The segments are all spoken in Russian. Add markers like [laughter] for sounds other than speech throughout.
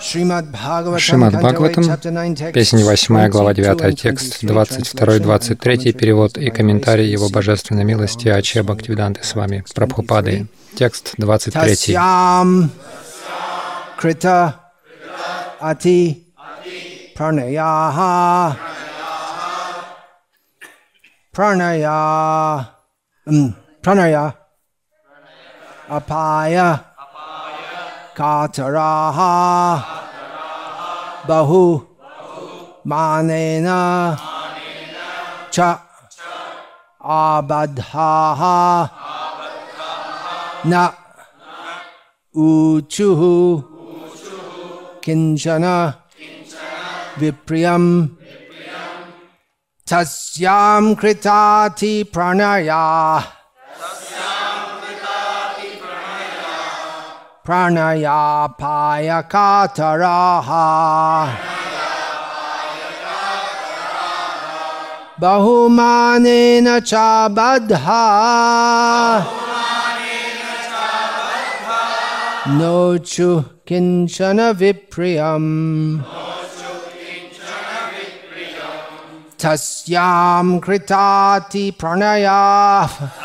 Шримад Бхагаватам, песня 8, глава 9, текст 22-23, перевод и комментарий Его Божественной милости Аче Бхактивиданты с вами, Прабхупады. Текст 23. Крита Ати Пранаяха Праная Праная Апая काचराः बहु मानेन च आबद्धाः। न ऊचुः। किंचन विप्रियं तस्यां कृताति प्रणयाः। Pranaya pranayapaya kataraha bahumanena cha badha nochu kinchana vipriyam tasyam kritati pranaya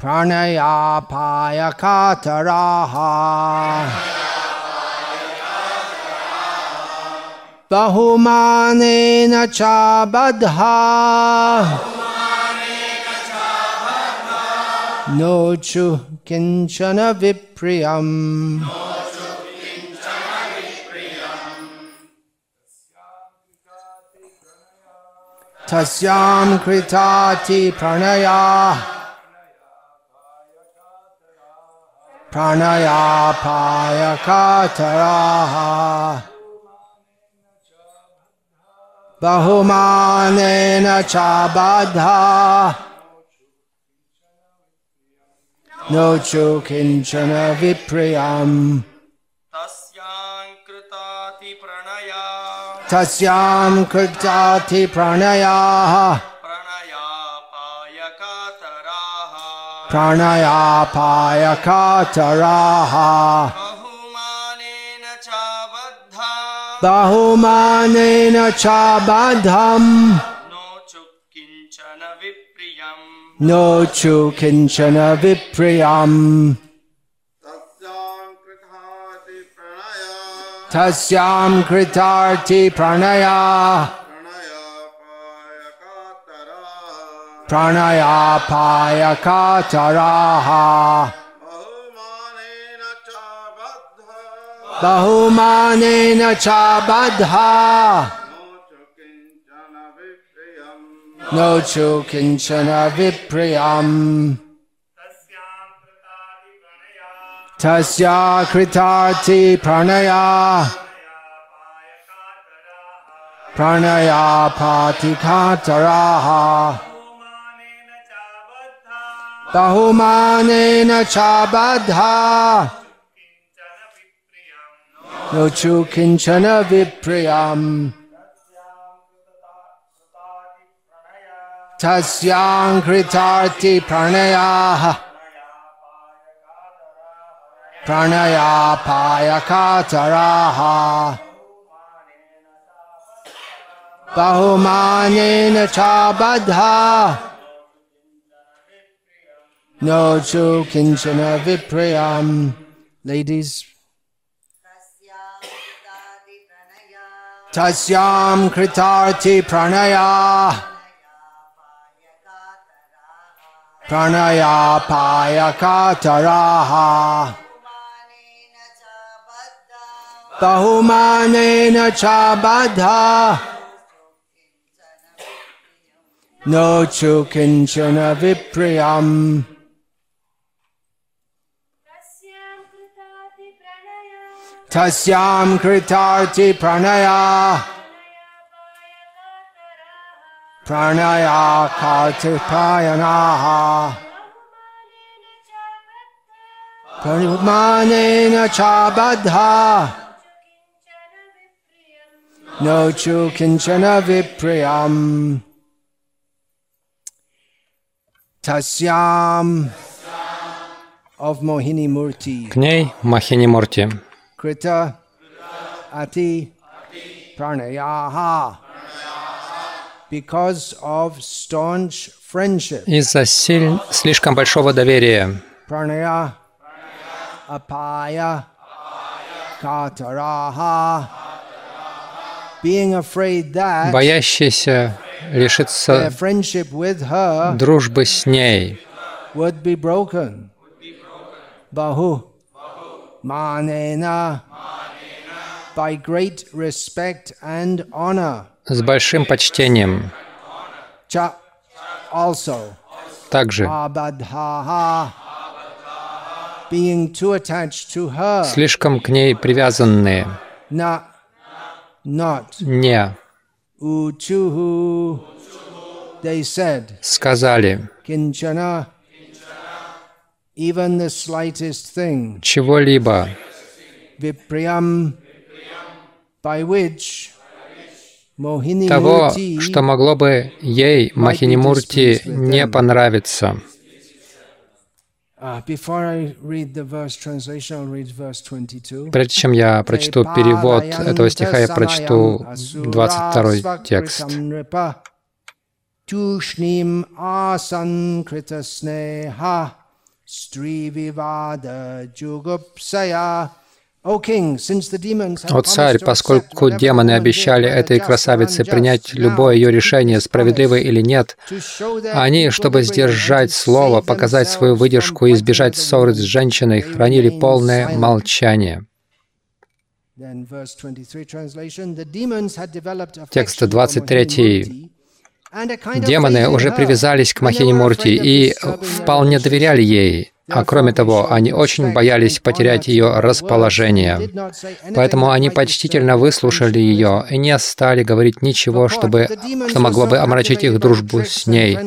pranayapaya kataraha bahumanena cha badha nochu kinchana vipriyam tasyam kritati pranaya प्राणायापाय कातराः बहुमानेन च बाधा। नो चो किंचन विप्रियाम्। तस्यां कृताति प्रणयाः। प्रणयापायकाचराः। बहुमानेन बहुमानेन च बद्धम् नो च किञ्चन विप्रियम्। तस्यां कृता तस्यां कृतार्थी प्रणया। प्रणयापाय काचराः बहुमानेन च बद्धा। नो चु किंचन विप्रियम्। तस्या कृतार्थी प्रणया। प्रणयापातिकातराः तहुमानेन चाबद्धा। नोचु किंचन विप्रियाम्। प्रणया प्रणया। प्रणयाः प्रणयापायकातराः। बहुमानेन चाबद्धा। No chu kinchana vipriyam. Ladies. Tasyam kritarti pranaya. Pranaya paya kataraha. Bahumanena cha badha. No chu kinchana vipriyam. tasyam kritarti pranaya Pranaya Kartipayanaha Pranutmanena Chabadha No Chu Kinchana Vipriyam Tasyam of Mohini Murti К ней Махини Мурти. Krita Ati Pranayaha because of staunch friendship. Из-за силь... слишком большого доверия Pranaya Apaya Kataraha being afraid that боящийся лишиться дружбы с ней, would Manena by great respect and honor. с большим почтением. Cha also Также Abadhaha being too attached to her. слишком к ней привязанные, Na not не Uchuhu they said сказали Kinchana чего-либо, того, что могло бы ей, Махинимурти, не понравиться. Before I read the verse translation, I'll read verse 22. Прежде чем я прочту перевод этого стиха, я прочту 22 текст. О царь, поскольку демоны обещали этой красавице принять любое ее решение, справедливое или нет, они, чтобы сдержать слово, показать свою выдержку и избежать ссоры с женщиной, хранили полное молчание. Then verse 23 translation, the demons had developed Текст affection for 23. Демоны уже привязались к Махини Мурти и their вполне доверяли ей, а кроме того, они очень боялись потерять ее расположение. Поэтому они почтительно выслушали ее и не стали говорить ничего, чтобы, что могло бы омрачить их дружбу с ней.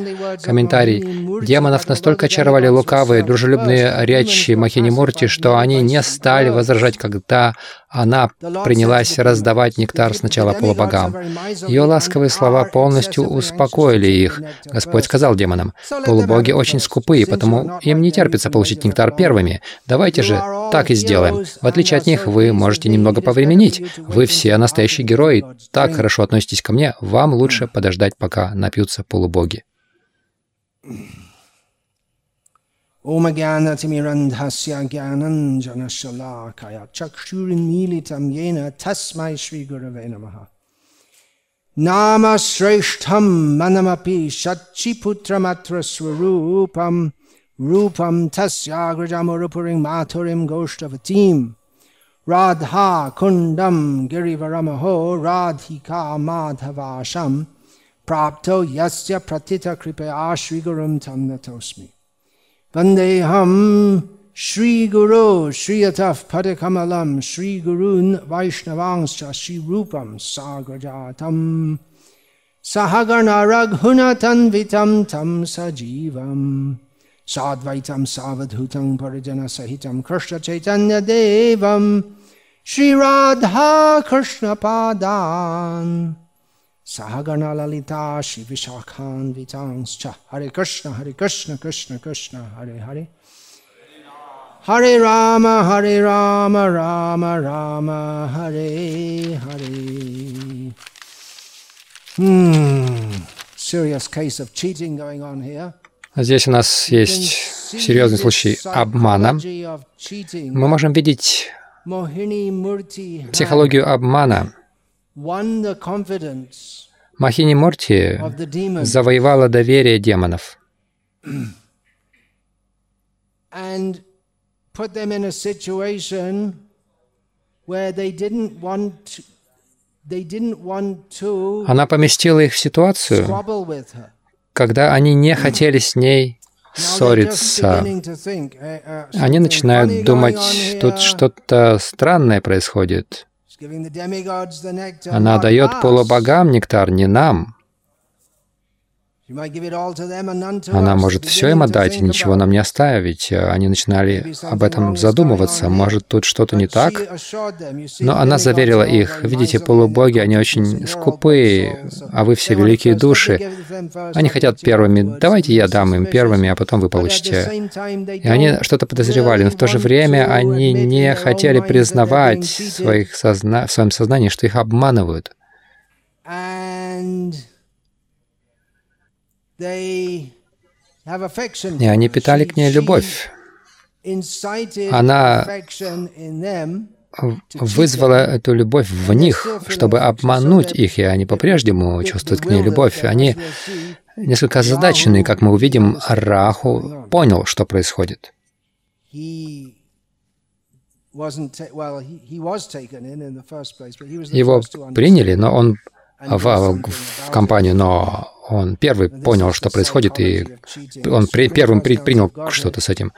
Комментарий. Демонов настолько очаровали лукавые, дружелюбные речи Махини-Мурти, что они не стали возражать, когда она принялась раздавать нектар сначала полубогам. Ее ласковые слова полностью успокоили их. Господь сказал демонам, «Полубоги очень скупые, потому им не терпится получить нектар первыми. Давайте же так и сделаем. В отличие от них, вы можете немного повременить. Вы все настоящие герои, так хорошо относитесь ко мне, вам лучше подождать, пока напьются полубоги». Nama Shreshtham Manamapi Shachiputramatra Swarupam Rupam Tasyagrajamurupuring Maturim Goshtavatim Radha Kundam Girivaramaho Radhika Madhavasham Prapto Yasya Pratita Kripaya Shri Gurum Natosmi Vandeham Shri Guru Shri Ataf Padakamalam Shri Gurun Vaishnavangscha Shri Rupam Sagrajatam Sahagarna Raghunatan Vitam Tam Sajivam Sadvaitam Savadhutam Parijana Sahitam Krishna Chaitanya Devam Shri Radha Krishna Padan Sahagana Lalita Shri Vishakhan Vitangscha Hare Krishna Hare Krishna Krishna Krishna Hare Hare Hare Rama Hare Rama Rama Rama Hare Hare Hmm. Serious case of cheating going on here. Здесь у нас есть серьезный случай обмана. Мы можем видеть психологию обмана. Махини Мурти завоевала доверие демонов она поместила их в ситуацию, когда они не хотели с ней ссориться. Они начинают думать, тут что-то странное происходит. Она дает полубогам нектар, не нам. Она может все им отдать и ничего нам не оставить. Они начинали об этом задумываться. Может, тут что-то не так? Но она заверила их, видите, полубоги, они очень скупые, а вы все великие души. Они хотят первыми. Давайте я дам им первыми, а потом вы получите. И они что-то подозревали, но в то же время они не хотели признавать в, своих созна... в своем сознании, что их обманывают. И они питали к ней любовь. Она вызвала эту любовь в них, чтобы обмануть их, и они по-прежнему чувствуют к ней любовь. Они несколько озадачены, как мы увидим, Раху понял, что происходит. Его приняли, но он в, в компанию, но он первый понял, что происходит, и он при, первым при, принял что-то с этим.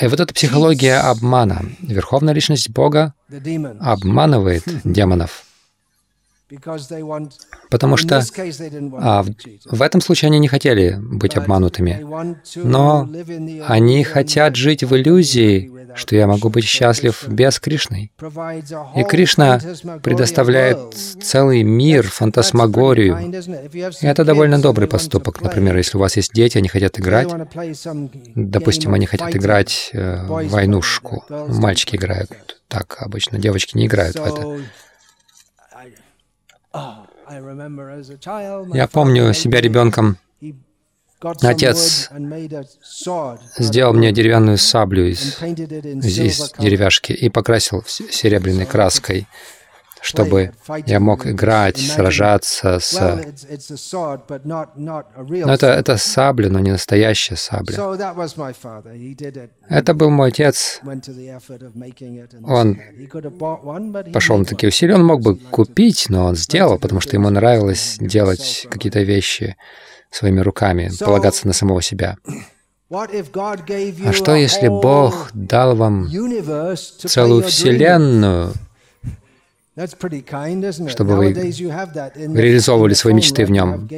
И вот эта психология обмана. Верховная личность Бога обманывает демонов. Потому что а, в, в этом случае они не хотели быть обманутыми, но они хотят жить в иллюзии, что я могу быть счастлив без Кришны. И Кришна предоставляет целый мир, фантасмагорию. И это довольно добрый поступок. Например, если у вас есть дети, они хотят играть, допустим, они хотят играть э, в войнушку. Мальчики играют так обычно, девочки не играют в это. Я помню себя ребенком. Отец сделал мне деревянную саблю из, из деревяшки и покрасил серебряной краской чтобы я мог играть, сражаться с... Но это, это сабля, но не настоящая сабля. Это был мой отец. Он пошел на такие усилия. Он мог бы купить, но он сделал, потому что ему нравилось делать какие-то вещи своими руками, полагаться на самого себя. А что, если Бог дал вам целую Вселенную, чтобы вы реализовывали свои мечты в нем.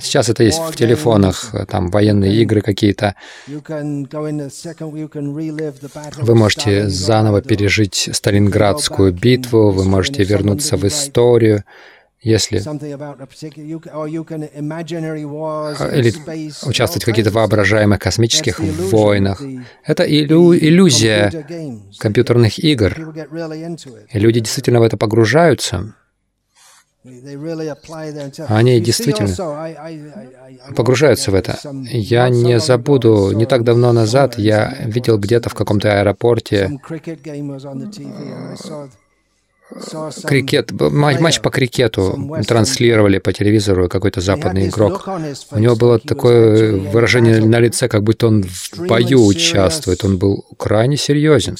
Сейчас это есть в телефонах, там военные игры какие-то. Вы можете заново пережить Сталинградскую битву, вы можете вернуться в историю если или участвовать в каких-то воображаемых космических войнах. Это иллю иллюзия компьютерных игр. И люди действительно в это погружаются. Они действительно погружаются в это. Я не забуду, не так давно назад я видел где-то в каком-то аэропорте крикет, матч по крикету транслировали по телевизору какой-то западный игрок. У него было такое выражение на лице, как будто он в бою участвует. Он был крайне серьезен,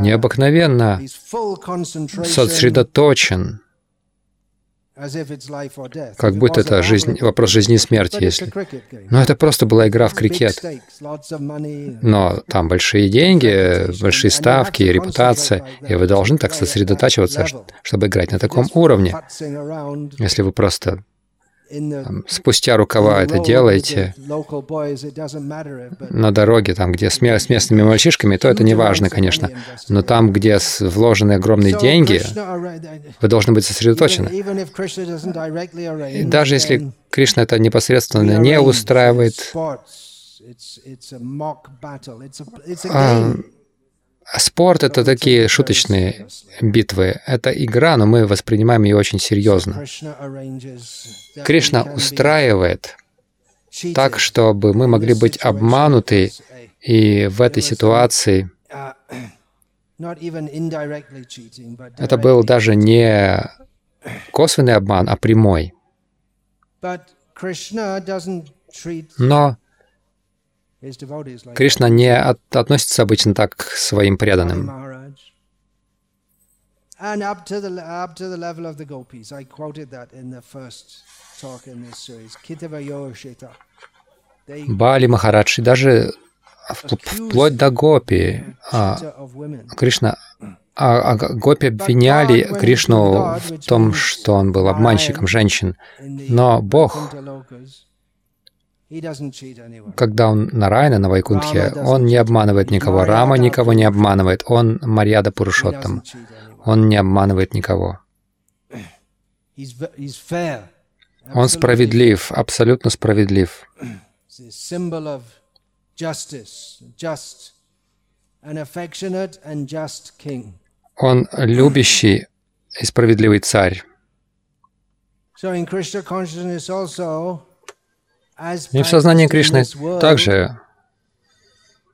необыкновенно сосредоточен как будто это жизнь, вопрос жизни и смерти, если... Но это просто была игра в крикет. Но там большие деньги, большие ставки, репутация, и вы должны так сосредотачиваться, чтобы играть на таком уровне. Если вы просто там, спустя рукава это делаете. на дороге, там, где с, местными мальчишками, то это не важно, конечно. Но там, где вложены огромные деньги, вы должны быть сосредоточены. И даже если Кришна это непосредственно не устраивает, а, Спорт — это такие шуточные битвы. Это игра, но мы воспринимаем ее очень серьезно. Кришна устраивает так, чтобы мы могли быть обмануты, и в этой ситуации это был даже не косвенный обман, а прямой. Но Кришна не от, относится обычно так к своим преданным. Бали Махарадж, и даже вплоть до гопи, а, Кришна а, а гопи обвиняли Кришну в том, что он был обманщиком женщин. Но Бог, когда он на Райна, на Вайкунтхе, он не обманывает никого. Рама никого не обманывает. Он Марьяда Пурушоттам. Он не обманывает никого. Он справедлив, абсолютно справедлив. Он любящий и справедливый царь. И в сознании Кришны также,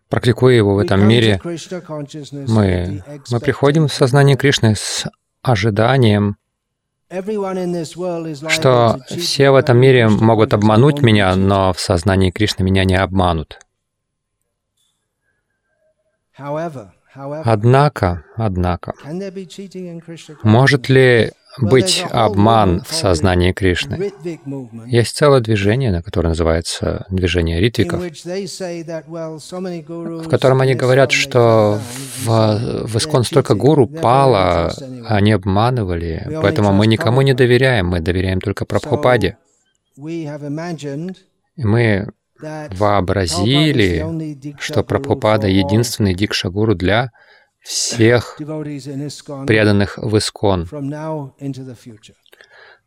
практикуя его в этом мире, мы, мы приходим в сознание Кришны с ожиданием, что все в этом мире могут обмануть меня, но в сознании Кришны меня не обманут. Однако, однако, может ли быть обман в сознании Кришны? Есть целое движение, которое называется движение ритвиков, в котором они говорят, что в, в Искон столько гуру пало, они обманывали, поэтому мы никому не доверяем, мы доверяем только Прабхупаде. И мы вообразили, что Прабхупада — единственный дикшагуру для всех преданных в Искон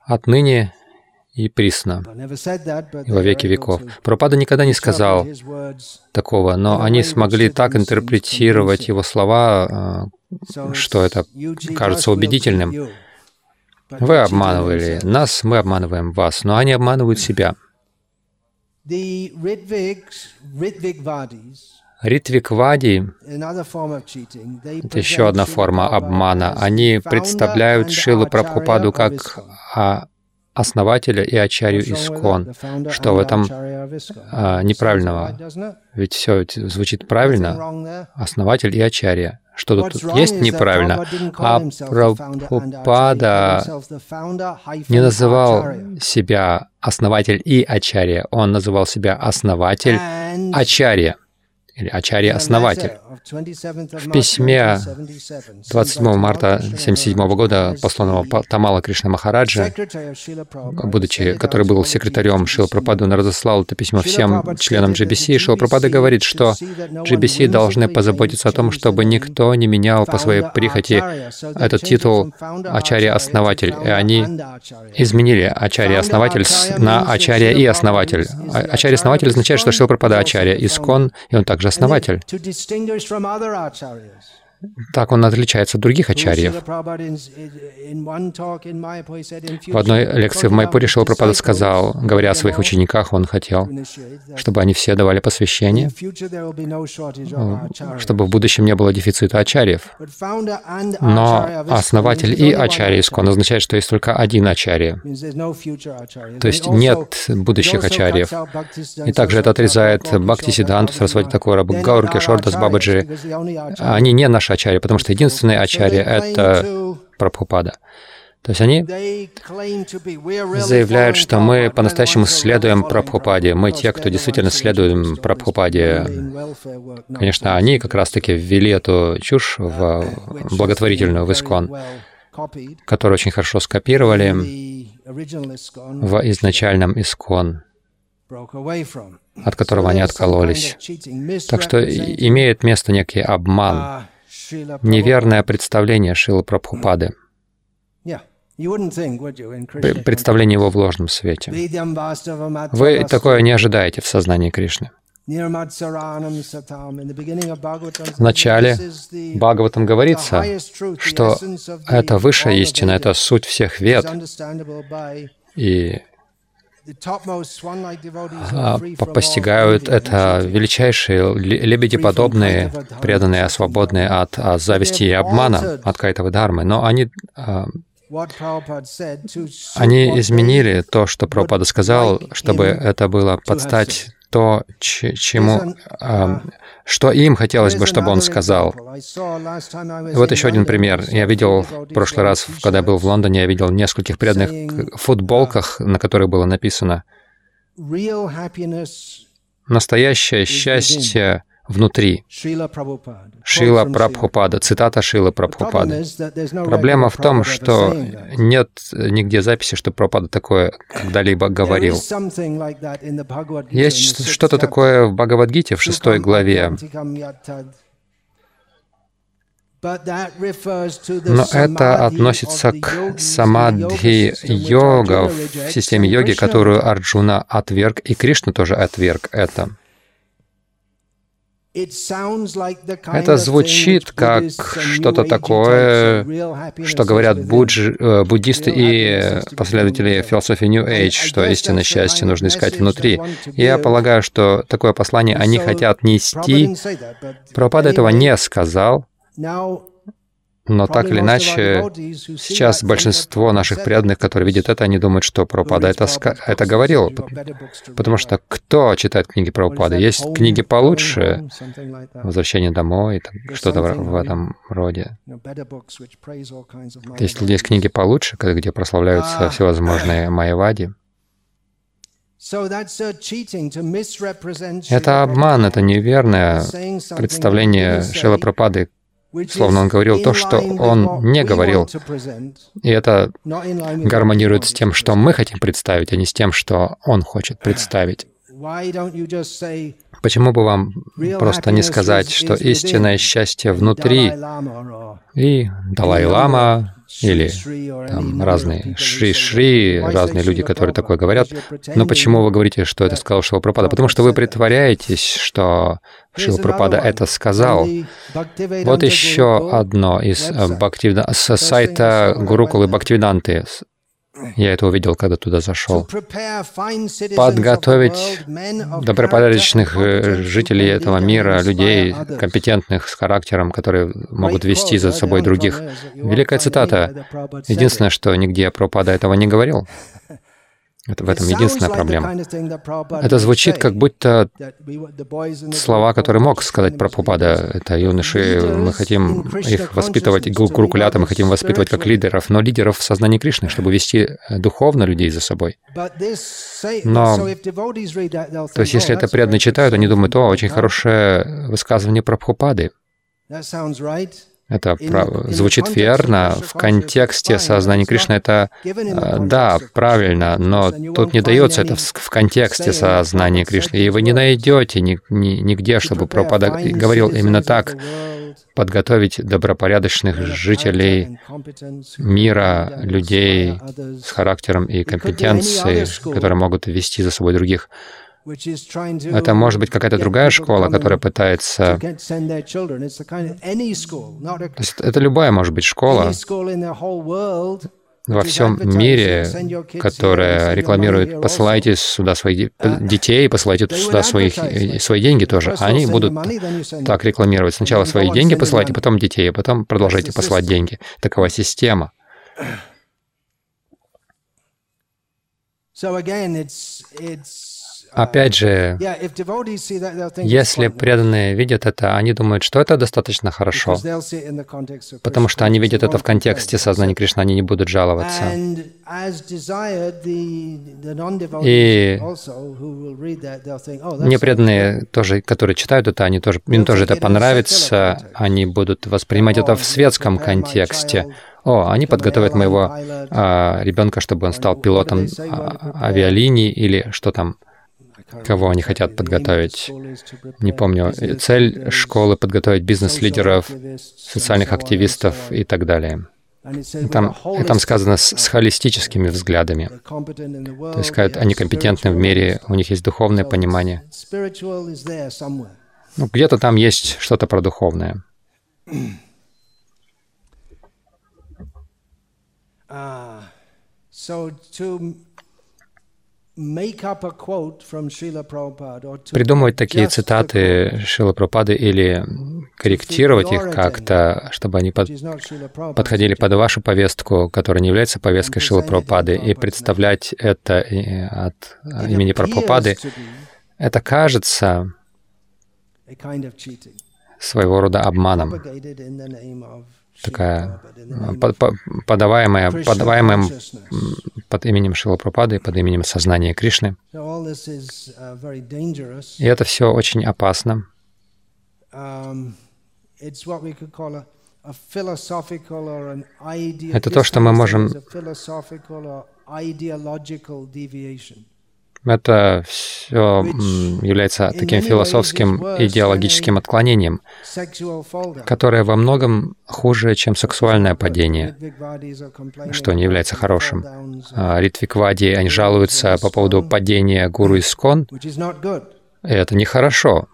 отныне и присно, и во веки веков. Прабхупада никогда не сказал такого, но они смогли так интерпретировать его слова, э, что это кажется убедительным. Вы обманывали нас, мы обманываем вас, но они обманывают себя. Ритвиквади — это еще одна форма обмана. Они представляют Шилу Прабхупаду как а, основателя и ачарью Искон. Что в этом а, неправильного? Ведь все звучит правильно. Основатель и ачарья. Что тут есть неправильно? А Прабхупада не называл себя основатель и ачарья. Он называл себя основатель ачарья или Ачарья-основатель. В письме 27 марта 1977 года, посланного Тамала Кришна Махараджа, будучи, который был секретарем Шила Прабхады, он разослал это письмо всем членам GBC, и Шила Прабхада говорит, что GBC должны позаботиться о том, чтобы никто не менял по своей прихоти этот титул Ачарья-основатель. И они изменили Ачарья-основатель на Ачарья и основатель. Ачарья-основатель означает, что Шила Прабхада Ачарья, Искон, и он также основатель. Так он отличается от других ачарьев. В одной лекции в Майпуре Шила Прабхада сказал, говоря о своих учениках, он хотел, чтобы они все давали посвящение, чтобы в будущем не было дефицита ачарьев. Но основатель и ачарья искон означает, что есть только один ачарья. То есть нет будущих ачарьев. И также это отрезает Бхакти Сиданту, Сарасвати Такора, Гаур Кешордас, Бабаджи. Они не наши ачарья, потому что единственный ачарья — это Прабхупада. То есть они заявляют, что мы по-настоящему следуем Прабхупаде. Мы те, кто действительно следуем Прабхупаде. Конечно, они как раз-таки ввели эту чушь в благотворительную в Искон, которую очень хорошо скопировали в изначальном Искон от которого они откололись. Так что имеет место некий обман неверное представление Шилы Прабхупады, представление его в ложном свете. Вы такое не ожидаете в сознании Кришны. В начале Бхагаватам говорится, что это высшая истина, это суть всех вед. И постигают это величайшие лебедеподобные, преданные, свободные от, от зависти и обмана, от Кайтовой Дharмы. Но они, а, они изменили то, что Прабхупада сказал, чтобы это было подстать то, чему, uh, что им хотелось бы, чтобы он сказал. Вот еще один пример. Я видел в прошлый раз, когда я был в Лондоне, я видел нескольких преданных футболках, на которых было написано «Настоящее счастье внутри. Шила Прабхупада, цитата Шила Прабхупады. Проблема в том, что нет нигде записи, что Прабхупада такое когда-либо говорил. Есть что-то такое в Бхагавадгите, в шестой главе. Но это относится к самадхи-йога в системе йоги, которую Арджуна отверг, и Кришна тоже отверг это. Это звучит как что-то такое, что говорят будж, э, буддисты и последователи философии New Age, что истинное счастье нужно искать внутри. Я полагаю, что такое послание они хотят нести. Пропада этого не сказал, но так или иначе, сейчас большинство наших преданных, которые видят это, они думают, что Прабхупада это, это говорил. Потому что кто читает книги Прабхупады? Есть книги получше, «Возвращение домой», что-то в этом роде. Есть, есть книги получше, где прославляются всевозможные майявади. Это обман, это неверное представление Шила Пропады Словно он говорил то, что он не говорил. И это гармонирует с тем, что мы хотим представить, а не с тем, что он хочет представить. Почему бы вам просто не сказать, что истинное счастье внутри, и Далай-Лама, или там разные Шри-Шри, разные люди, которые такое говорят. Но почему вы говорите, что это сказал Шилапрапада? Потому что вы притворяетесь, что Шилапрапада это сказал. Вот еще одно из э, Бхактивида... с сайта Гурукулы Бхактивиданты. Я это увидел, когда туда зашел. Подготовить добропорядочных э, жителей этого мира, людей компетентных, с характером, которые могут вести за собой других. Великая цитата. Единственное, что нигде Пропада этого не говорил. [laughs] Это в этом единственная проблема. Это звучит как будто слова, которые мог сказать Прабхупада. Это юноши, мы хотим их воспитывать, гурукулята мы хотим воспитывать как лидеров, но лидеров в сознании Кришны, чтобы вести э, духовно людей за собой. Но, то есть, если это преданные читают, они думают, о, очень хорошее высказывание Прабхупады. Это звучит верно. В контексте сознания Кришны это, э, да, правильно, но тут не дается это в контексте сознания Кришны. И вы не найдете ни, ни, нигде, чтобы Прабхупада говорил именно так. Подготовить добропорядочных жителей мира, людей с характером и компетенцией, которые могут вести за собой других. Это может быть какая-то другая школа, которая пытается... Это любая может быть школа во всем мире, которая рекламирует «посылайте сюда своих детей, посылайте сюда своих, э, свои деньги тоже». Они будут так рекламировать. Сначала свои деньги посылайте, потом детей, а потом продолжайте посылать деньги. Такова система. So again, it's, it's Опять же, если преданные видят это, они думают, что это достаточно хорошо, потому что они видят это в контексте сознания Кришны, они не будут жаловаться. И непреданные тоже, которые читают это, они тоже, им тоже это понравится, они будут воспринимать это в светском контексте. О, они подготовят моего а, ребенка, чтобы он стал пилотом а, авиалинии или что там кого они хотят подготовить. Не помню. Цель школы — подготовить бизнес-лидеров, социальных активистов и так далее. Там, там сказано с, с холистическими взглядами. То есть, сказать, они компетентны в мире, у них есть духовное понимание. Ну, где-то там есть что-то про духовное. Uh, so to придумывать такие цитаты Шила Прабхупады или корректировать их как-то, чтобы они под, подходили под вашу повестку, которая не является повесткой Шила Прабхупады, и представлять это от имени Прабхупады, это кажется своего рода обманом такая подаваемая, подаваемая под именем Шилапрапады, под именем сознания Кришны. И это все очень опасно. Это то, что мы можем это все является таким философским идеологическим отклонением, которое во многом хуже, чем сексуальное падение, что не является хорошим. А Ритвиквади, они жалуются по поводу падения гуру Искон, это нехорошо,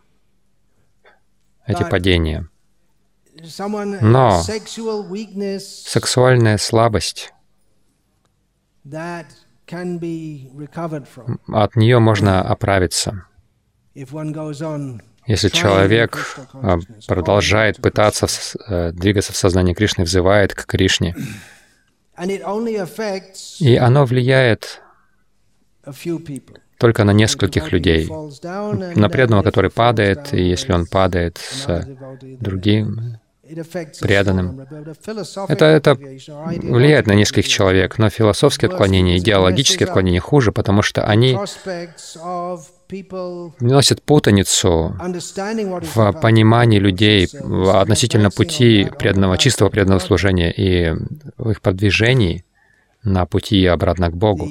эти падения. Но сексуальная слабость от нее можно оправиться. Если человек а, продолжает пытаться э, двигаться в сознании Кришны, взывает к Кришне, и оно влияет только на нескольких людей, на преданного, который падает, и если он падает с другим, преданным. Это, это влияет на нескольких человек, но философские отклонения, идеологические отклонения хуже, потому что они вносят путаницу в понимании людей относительно пути преданного, чистого преданного служения и в их продвижении на пути обратно к Богу.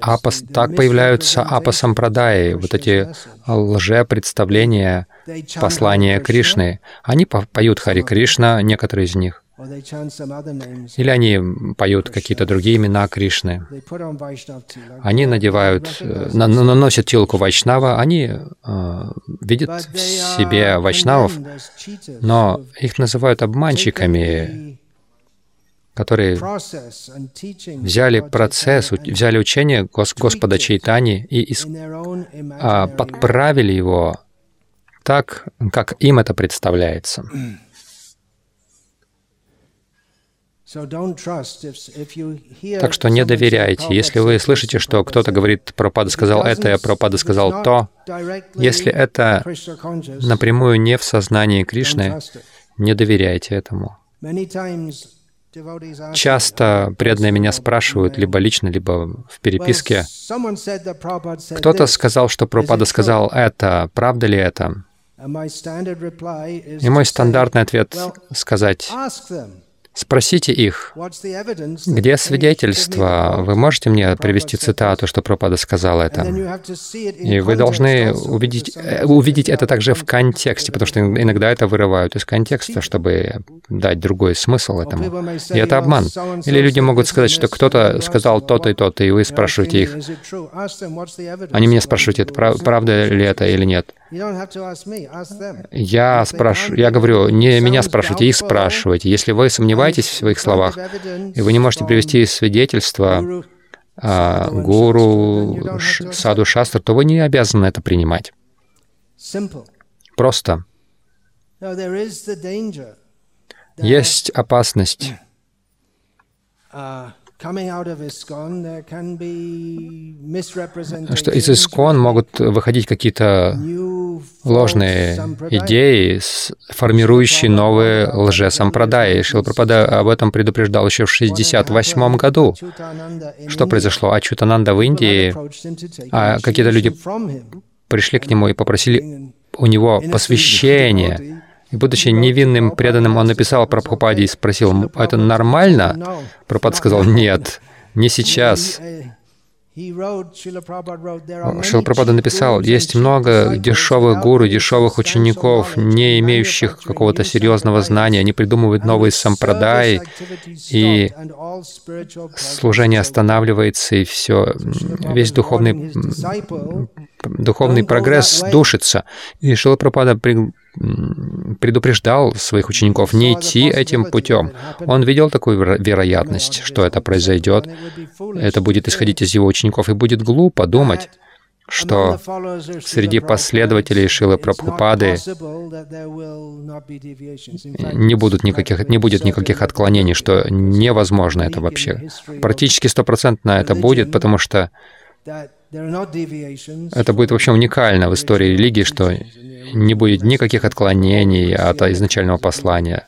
Апас, так появляются апасампрадаи, вот эти лжепредставления послания Кришны. Они поют Хари Кришна, некоторые из них. Или они поют какие-то другие имена Кришны. Они надевают, э, наносят тилку Вайшнава, они э, видят в себе Вайшнавов, но их называют обманщиками, которые взяли процесс, взяли учение Господа Чайтани и а, подправили его так, как им это представляется. Так что не доверяйте. Если вы слышите, что кто-то говорит, Пропада сказал это, Пропада сказал то, если это напрямую не в сознании Кришны, не доверяйте этому. Часто преданные меня спрашивают, либо лично, либо в переписке, кто-то сказал, что Пропада сказал это, правда ли это? И мой стандартный ответ — сказать, Спросите их, где свидетельство? Вы можете мне привести цитату, что Пропада сказал это? И вы должны увидеть, э, увидеть это также в контексте, потому что иногда это вырывают из контекста, чтобы дать другой смысл этому. И это обман. Или люди могут сказать, что кто-то сказал то-то и то-то, и вы спрашиваете их. Они меня спрашивают, это правда ли это или нет. Я спрашиваю, я говорю, не меня спрашивайте, их спрашивайте. Если вы сомневаетесь в своих словах, и вы не можете привести свидетельство а, гуру, саду шастр, то вы не обязаны это принимать. Просто. Есть опасность [clears throat] uh, что из Искон могут выходить какие-то ложные идеи, формирующие новые лжесампрадаи. Шилапрапада об этом предупреждал еще в 1968 году. Что произошло? Ачутананда в Индии, а какие-то люди пришли к нему и попросили у него посвящение будучи невинным преданным, он написал Прабхупаде и спросил, это нормально? Прабхупад сказал, нет, не сейчас. Шила Прабхупада написал, есть много дешевых гуру, дешевых учеников, не имеющих какого-то серьезного знания. Они придумывают новые сампрадаи, и служение останавливается, и все, весь духовный, духовный прогресс душится. И Шила Прабхупада предупреждал своих учеников не идти этим путем. Он видел такую вероятность, что это произойдет. Это будет исходить из его учеников, и будет глупо думать, что среди последователей Шилы Прабхупады не, будут никаких, не будет никаких отклонений, что невозможно это вообще. Практически стопроцентно это будет, потому что это будет вообще уникально в истории религии, что не будет никаких отклонений от изначального послания.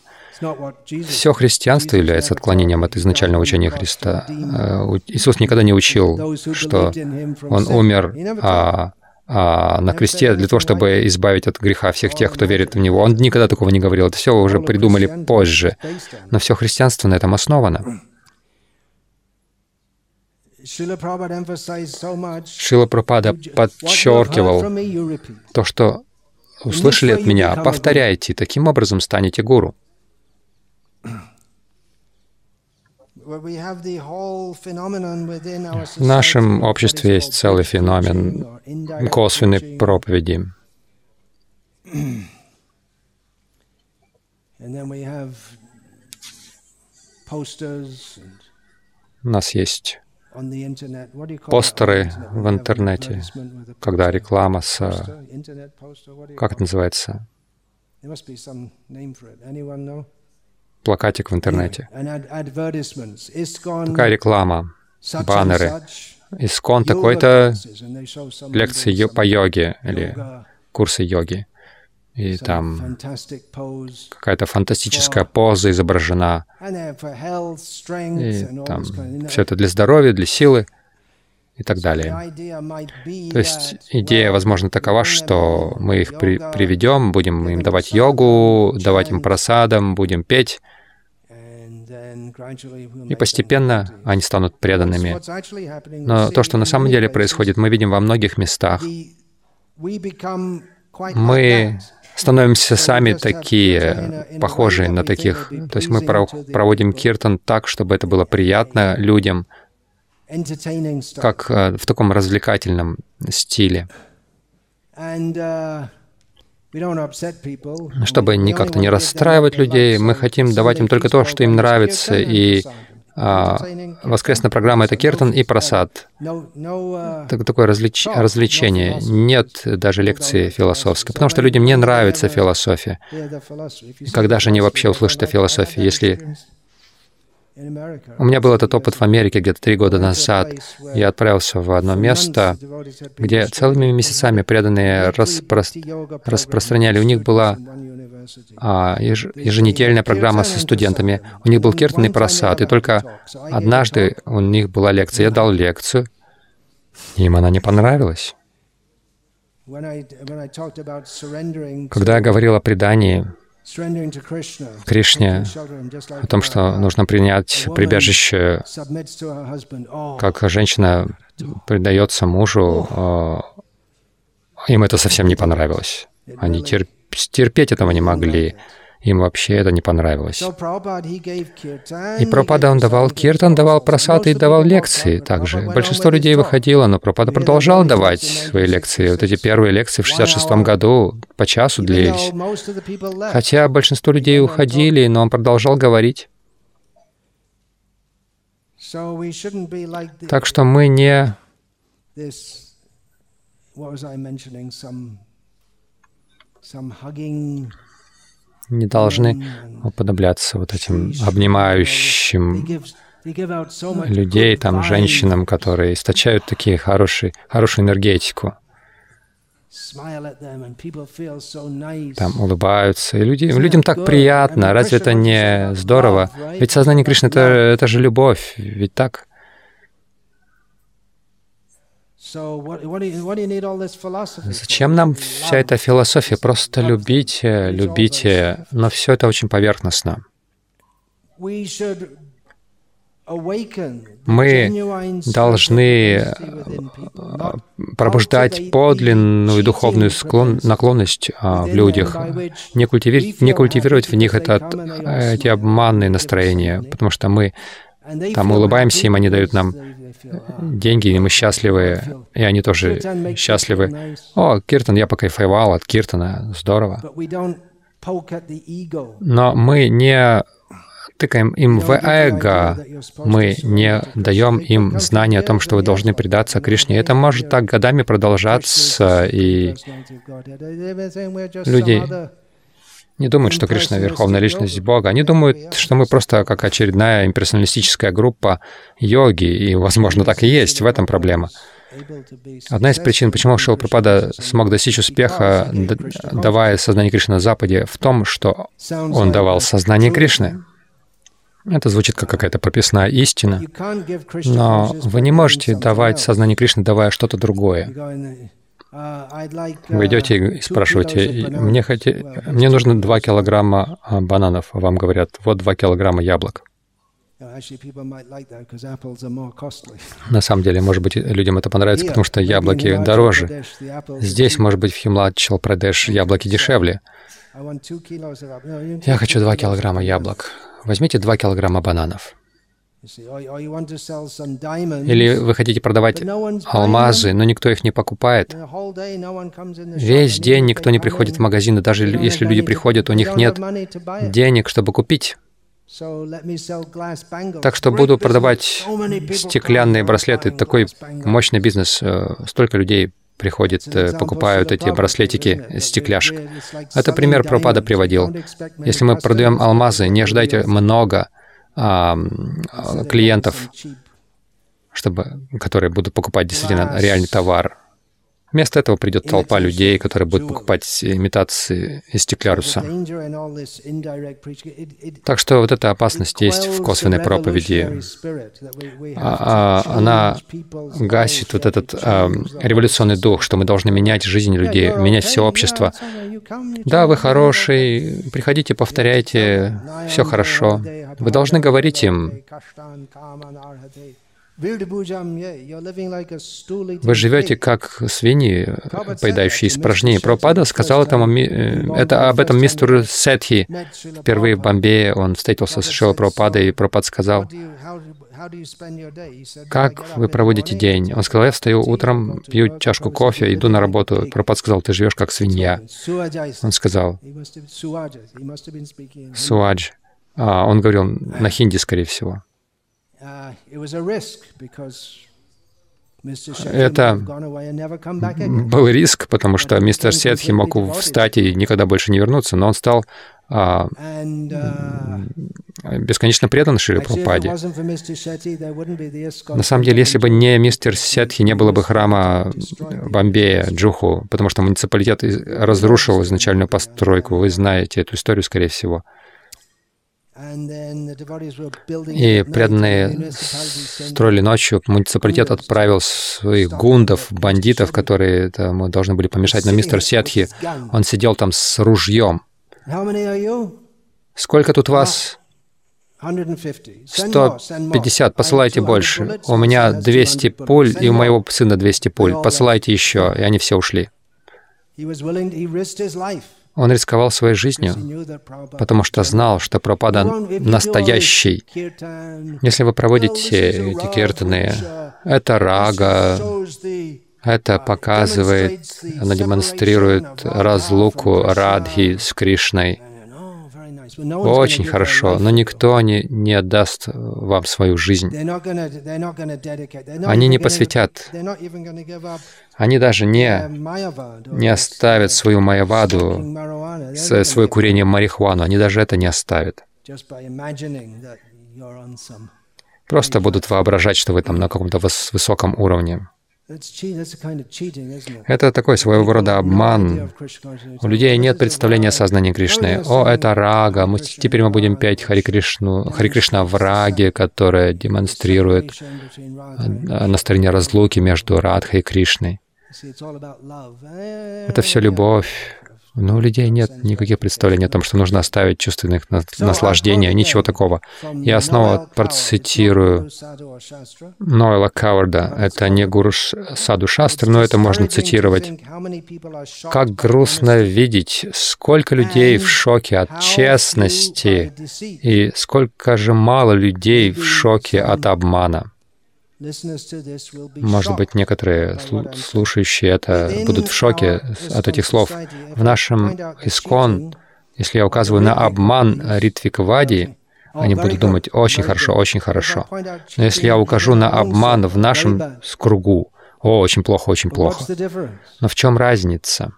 Все христианство является отклонением от изначального учения Христа. Э, Иисус никогда не учил, что Он умер, а а, на кресте для того, чтобы избавить от греха всех тех, кто верит в Него. Он никогда такого не говорил. Это все уже придумали позже. Но все христианство на этом основано. Шила Прабхупада подчеркивал то, что услышали от меня, повторяйте, таким образом станете гуру. [clears throat] В нашем обществе есть целый феномен косвенной проповеди. [clears throat] У нас есть постеры в интернете, когда реклама с... Как это называется? плакатик в интернете. Такая реклама, баннеры. Искон такой-то лекции по йоге или курсы йоги. И там какая-то фантастическая поза изображена. И там все это для здоровья, для силы и так далее. То есть идея, возможно, такова, что мы их при приведем, будем им давать йогу, давать им просадам, будем петь, и постепенно они станут преданными. Но то, что на самом деле происходит, мы видим во многих местах. Мы становимся сами такие, похожие на таких. То есть мы проводим киртан так, чтобы это было приятно людям, как э, в таком развлекательном стиле. Uh, Чтобы не как-то не расстраивать людей, мы хотим давать им только то, что им нравится, и воскресная программа — это киртан и просад. Так, такое развлеч... развлечение. Нет даже лекции философской, потому что людям не нравится философия. Когда же они вообще услышат о философии, если у меня был этот опыт в Америке где-то три года назад. Я отправился в одно место, где целыми месяцами преданные распро... распространяли. У них была а. Еженедельная программа со студентами. У них был киртан и просад. И только однажды у них была лекция. Я дал лекцию, им она не понравилась. Когда я говорил о предании, Кришне, о том, что нужно принять прибежище, как женщина предается мужу, а, им это совсем не понравилось. Они терпеть этого не могли. Им вообще это не понравилось. И Пропада он давал киртан, давал просад и давал лекции также. Большинство людей выходило, но Пропада продолжал давать свои лекции. Вот эти первые лекции в 66 году по часу длились. Хотя большинство людей уходили, но он продолжал говорить. Так что мы не не должны уподобляться вот этим обнимающим людей, там, женщинам, которые источают такие хорошие, хорошую энергетику. Там улыбаются, и люди, людям так приятно. Разве это не здорово? Ведь сознание Кришны это, — это же любовь, ведь так? Зачем нам вся эта философия? Просто любите, любите, но все это очень поверхностно. Мы должны э, пробуждать подлинную духовную склон, наклонность а, в людях, не культивировать, не культивировать в них этот, эти обманные настроения, потому что мы там улыбаемся им, они дают нам деньги, и мы счастливы, и они тоже счастливы. О, Киртан, я покайфовал от Киртана, здорово. Но мы не тыкаем им в эго, мы не даем им знания о том, что вы должны предаться Кришне. Это может так годами продолжаться, и люди не думают, что Кришна — верховная личность Бога. Они думают, что мы просто как очередная имперсоналистическая группа йоги, и, возможно, так и есть. В этом проблема. Одна из причин, почему Шила Пропада смог достичь успеха, давая сознание Кришны на Западе, в том, что он давал сознание Кришны. Это звучит как какая-то прописная истина, но вы не можете давать сознание Кришны, давая что-то другое. Вы идете и спрашиваете, мне, хоти... мне нужно 2 килограмма а, бананов. Вам говорят, вот 2 килограмма яблок. На самом деле, может быть, людям это понравится, потому что яблоки дороже. Здесь, может быть, в Химлачал Прадеш яблоки дешевле. Я хочу 2 килограмма яблок. Возьмите 2 килограмма бананов. Или вы хотите продавать алмазы, но никто их не покупает. Весь день никто не приходит в магазин, и даже если люди приходят, у них нет денег, чтобы купить. Так что буду продавать стеклянные браслеты. Такой мощный бизнес. Э, столько людей приходит, э, покупают эти браслетики стекляшек. Это пример Пропада приводил. Если мы продаем алмазы, не ожидайте много а, клиентов, чтобы, которые будут покупать действительно реальный товар. Вместо этого придет толпа людей, которые будут покупать имитации из стекляруса. Так что вот эта опасность есть в косвенной проповеди. А, а, она гасит вот этот а, революционный дух, что мы должны менять жизнь людей, менять все общество. Да, вы хороший, приходите, повторяйте, все хорошо. Вы должны говорить им, вы живете как свиньи, поедающие испражнения. Пропада сказал этому, э, это, об этом мистеру Сетхи. Впервые в Бомбее он встретился с Шила Пропадой, и Пропад сказал, как вы проводите день? Он сказал, я встаю утром, пью чашку кофе, иду на работу. Пропад сказал, ты живешь как свинья. Он сказал, Суадж. А, он говорил на хинди, скорее всего. Uh, Это был риск, потому что мистер Сетхи мог встать и никогда больше не вернуться, но он стал а, uh, бесконечно предан Шри Прабхупаде. На самом деле, если бы не мистер Сетхи, не было бы храма в Бомбее, Джуху, потому что муниципалитет разрушил изначальную постройку. Вы знаете эту историю, скорее всего. И преданные строили ночью. Муниципалитет отправил своих гундов, бандитов, которые там, должны были помешать на мистер Сетхи. Он сидел там с ружьем. Сколько тут вас? 150. Посылайте больше. У меня 200 пуль, и у моего сына 200 пуль. Посылайте еще. И они все ушли. Он рисковал своей жизнью, потому что знал, что Пропада настоящий. Если вы проводите эти киртаны, это рага, это показывает, она демонстрирует разлуку Радхи с Кришной. Очень хорошо, но никто не, не отдаст вам свою жизнь. Они не посвятят. Они даже не, не оставят свою майяваду, свое курение марихуану. Они даже это не оставят. Просто будут воображать, что вы там на каком-то высоком уровне. Это такой своего рода обман. У людей нет представления о сознании Кришны. О, это рага. Мы, теперь мы будем петь Хари Кришну, Хари Кришна в раге, которая демонстрирует настроение разлуки между Радхой и Кришной. Это все любовь. Но у людей нет никаких представлений о том, что нужно оставить чувственных наслаждений, ничего такого. Я снова процитирую Ноэла Кауарда. Это не гуру Саду Шастр, но это можно цитировать. Как грустно видеть, сколько людей в шоке от честности и сколько же мало людей в шоке от обмана. Может быть, некоторые слушающие это будут в шоке от этих слов. В нашем Искон, если я указываю на обман Ритвиквади, они будут думать «очень хорошо, очень хорошо». Но если я укажу на обман в нашем кругу, «о, очень плохо, очень плохо». Но в чем разница?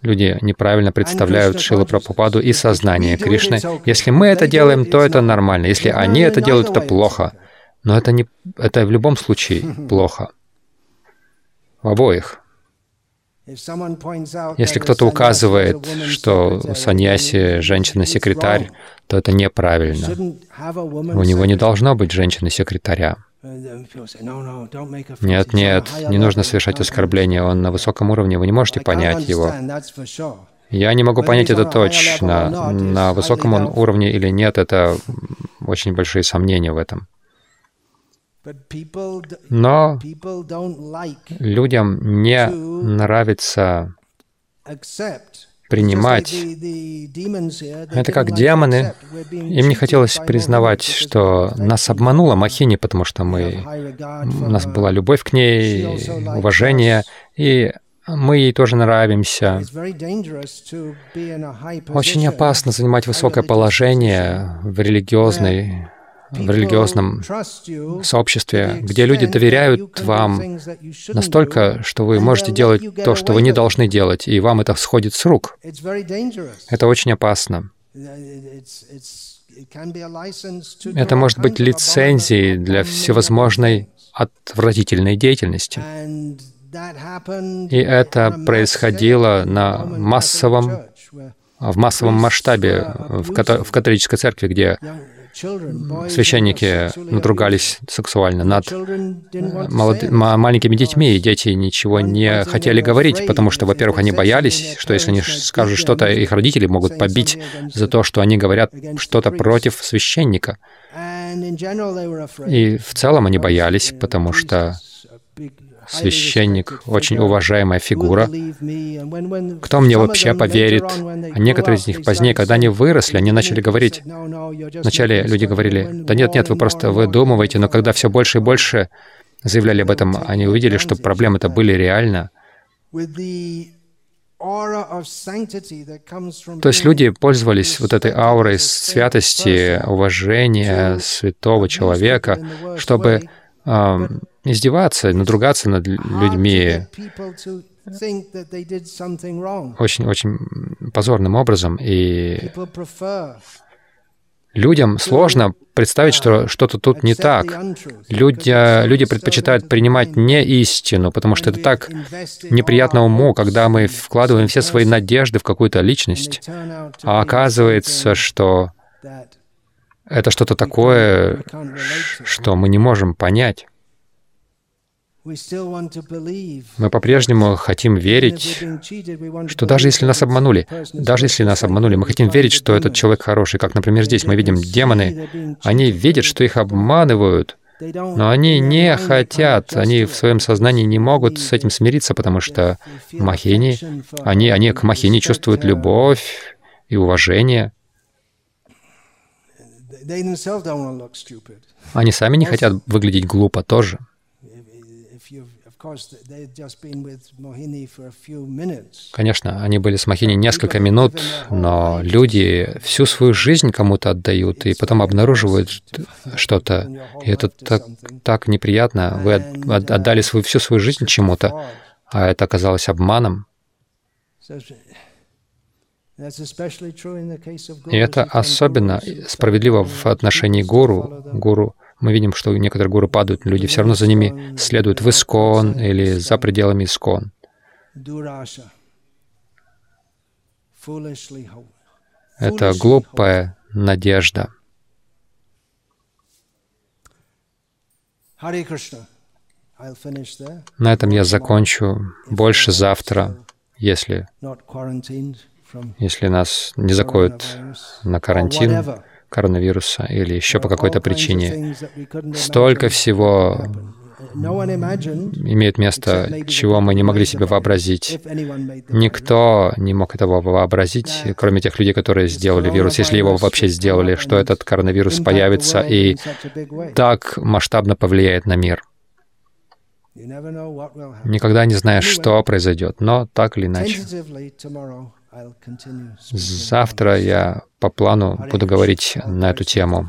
Люди неправильно представляют Шила Прабхупаду и сознание Кришны. Если мы это делаем, то это нормально. Если они это делают, это плохо. Но это, не, это в любом случае [laughs] плохо. В обоих. Если кто-то указывает, что саньяси — женщина-секретарь, то это неправильно. У него не должно быть женщины-секретаря. Нет, нет, не нужно совершать оскорбление, он на высоком уровне, вы не можете понять его. Я не могу понять это точно, на высоком он уровне или нет, это очень большие сомнения в этом. Но людям не нравится принимать. Это как демоны. Им не хотелось признавать, что нас обманула Махини, потому что мы, у нас была любовь к ней, уважение, и мы ей тоже нравимся. Очень опасно занимать высокое положение в религиозной в религиозном сообществе, где люди доверяют вам настолько, что вы можете делать то, что вы не должны делать, и вам это сходит с рук. Это очень опасно. Это может быть лицензией для всевозможной отвратительной деятельности. И это происходило на массовом, в массовом масштабе в, католической церкви, где священники надругались сексуально над молод... маленькими детьми, и дети ничего не хотели говорить, потому что, во-первых, они боялись, что если они скажут что-то, их родители могут побить за то, что они говорят что-то против священника. И в целом они боялись, потому что священник, очень уважаемая фигура. Кто мне вообще поверит? А некоторые из них позднее, когда они выросли, они начали говорить. Вначале люди говорили, да нет, нет, вы просто выдумываете, но когда все больше и больше заявляли об этом, они увидели, что проблемы-то были реально. То есть люди пользовались вот этой аурой святости, уважения святого человека, чтобы издеваться, надругаться над людьми очень-очень позорным образом. И людям сложно представить, что что-то тут не так. Люди, люди предпочитают принимать не истину, потому что это так неприятно уму, когда мы вкладываем все свои надежды в какую-то личность, а оказывается, что это что-то такое, что мы не можем понять. Мы по-прежнему хотим верить, что даже если нас обманули, даже если нас обманули, мы хотим верить, что этот человек хороший. Как, например, здесь мы видим демоны, они видят, что их обманывают, но они не хотят, они в своем сознании не могут с этим смириться, потому что махини, они, они к махини чувствуют любовь и уважение. Они сами не хотят выглядеть глупо тоже. Конечно, они были с Махини несколько минут, но люди всю свою жизнь кому-то отдают, и потом обнаруживают что-то. И это так, так неприятно. Вы отдали свою, всю свою жизнь чему-то, а это оказалось обманом. И это особенно справедливо в отношении гуру. Гуру мы видим, что некоторые гуру падают, люди все равно за ними следуют в Искон или за пределами Искон. Это глупая надежда. На этом я закончу. Больше завтра, если, если нас не закоют на карантин коронавируса или еще по какой-то причине. Столько всего имеет место, чего мы не могли себе вообразить. Никто не мог этого вообразить, кроме тех людей, которые сделали вирус, если его вообще сделали, что этот коронавирус появится и так масштабно повлияет на мир. Никогда не знаешь, что произойдет, но так или иначе. Завтра я по плану буду говорить на эту тему.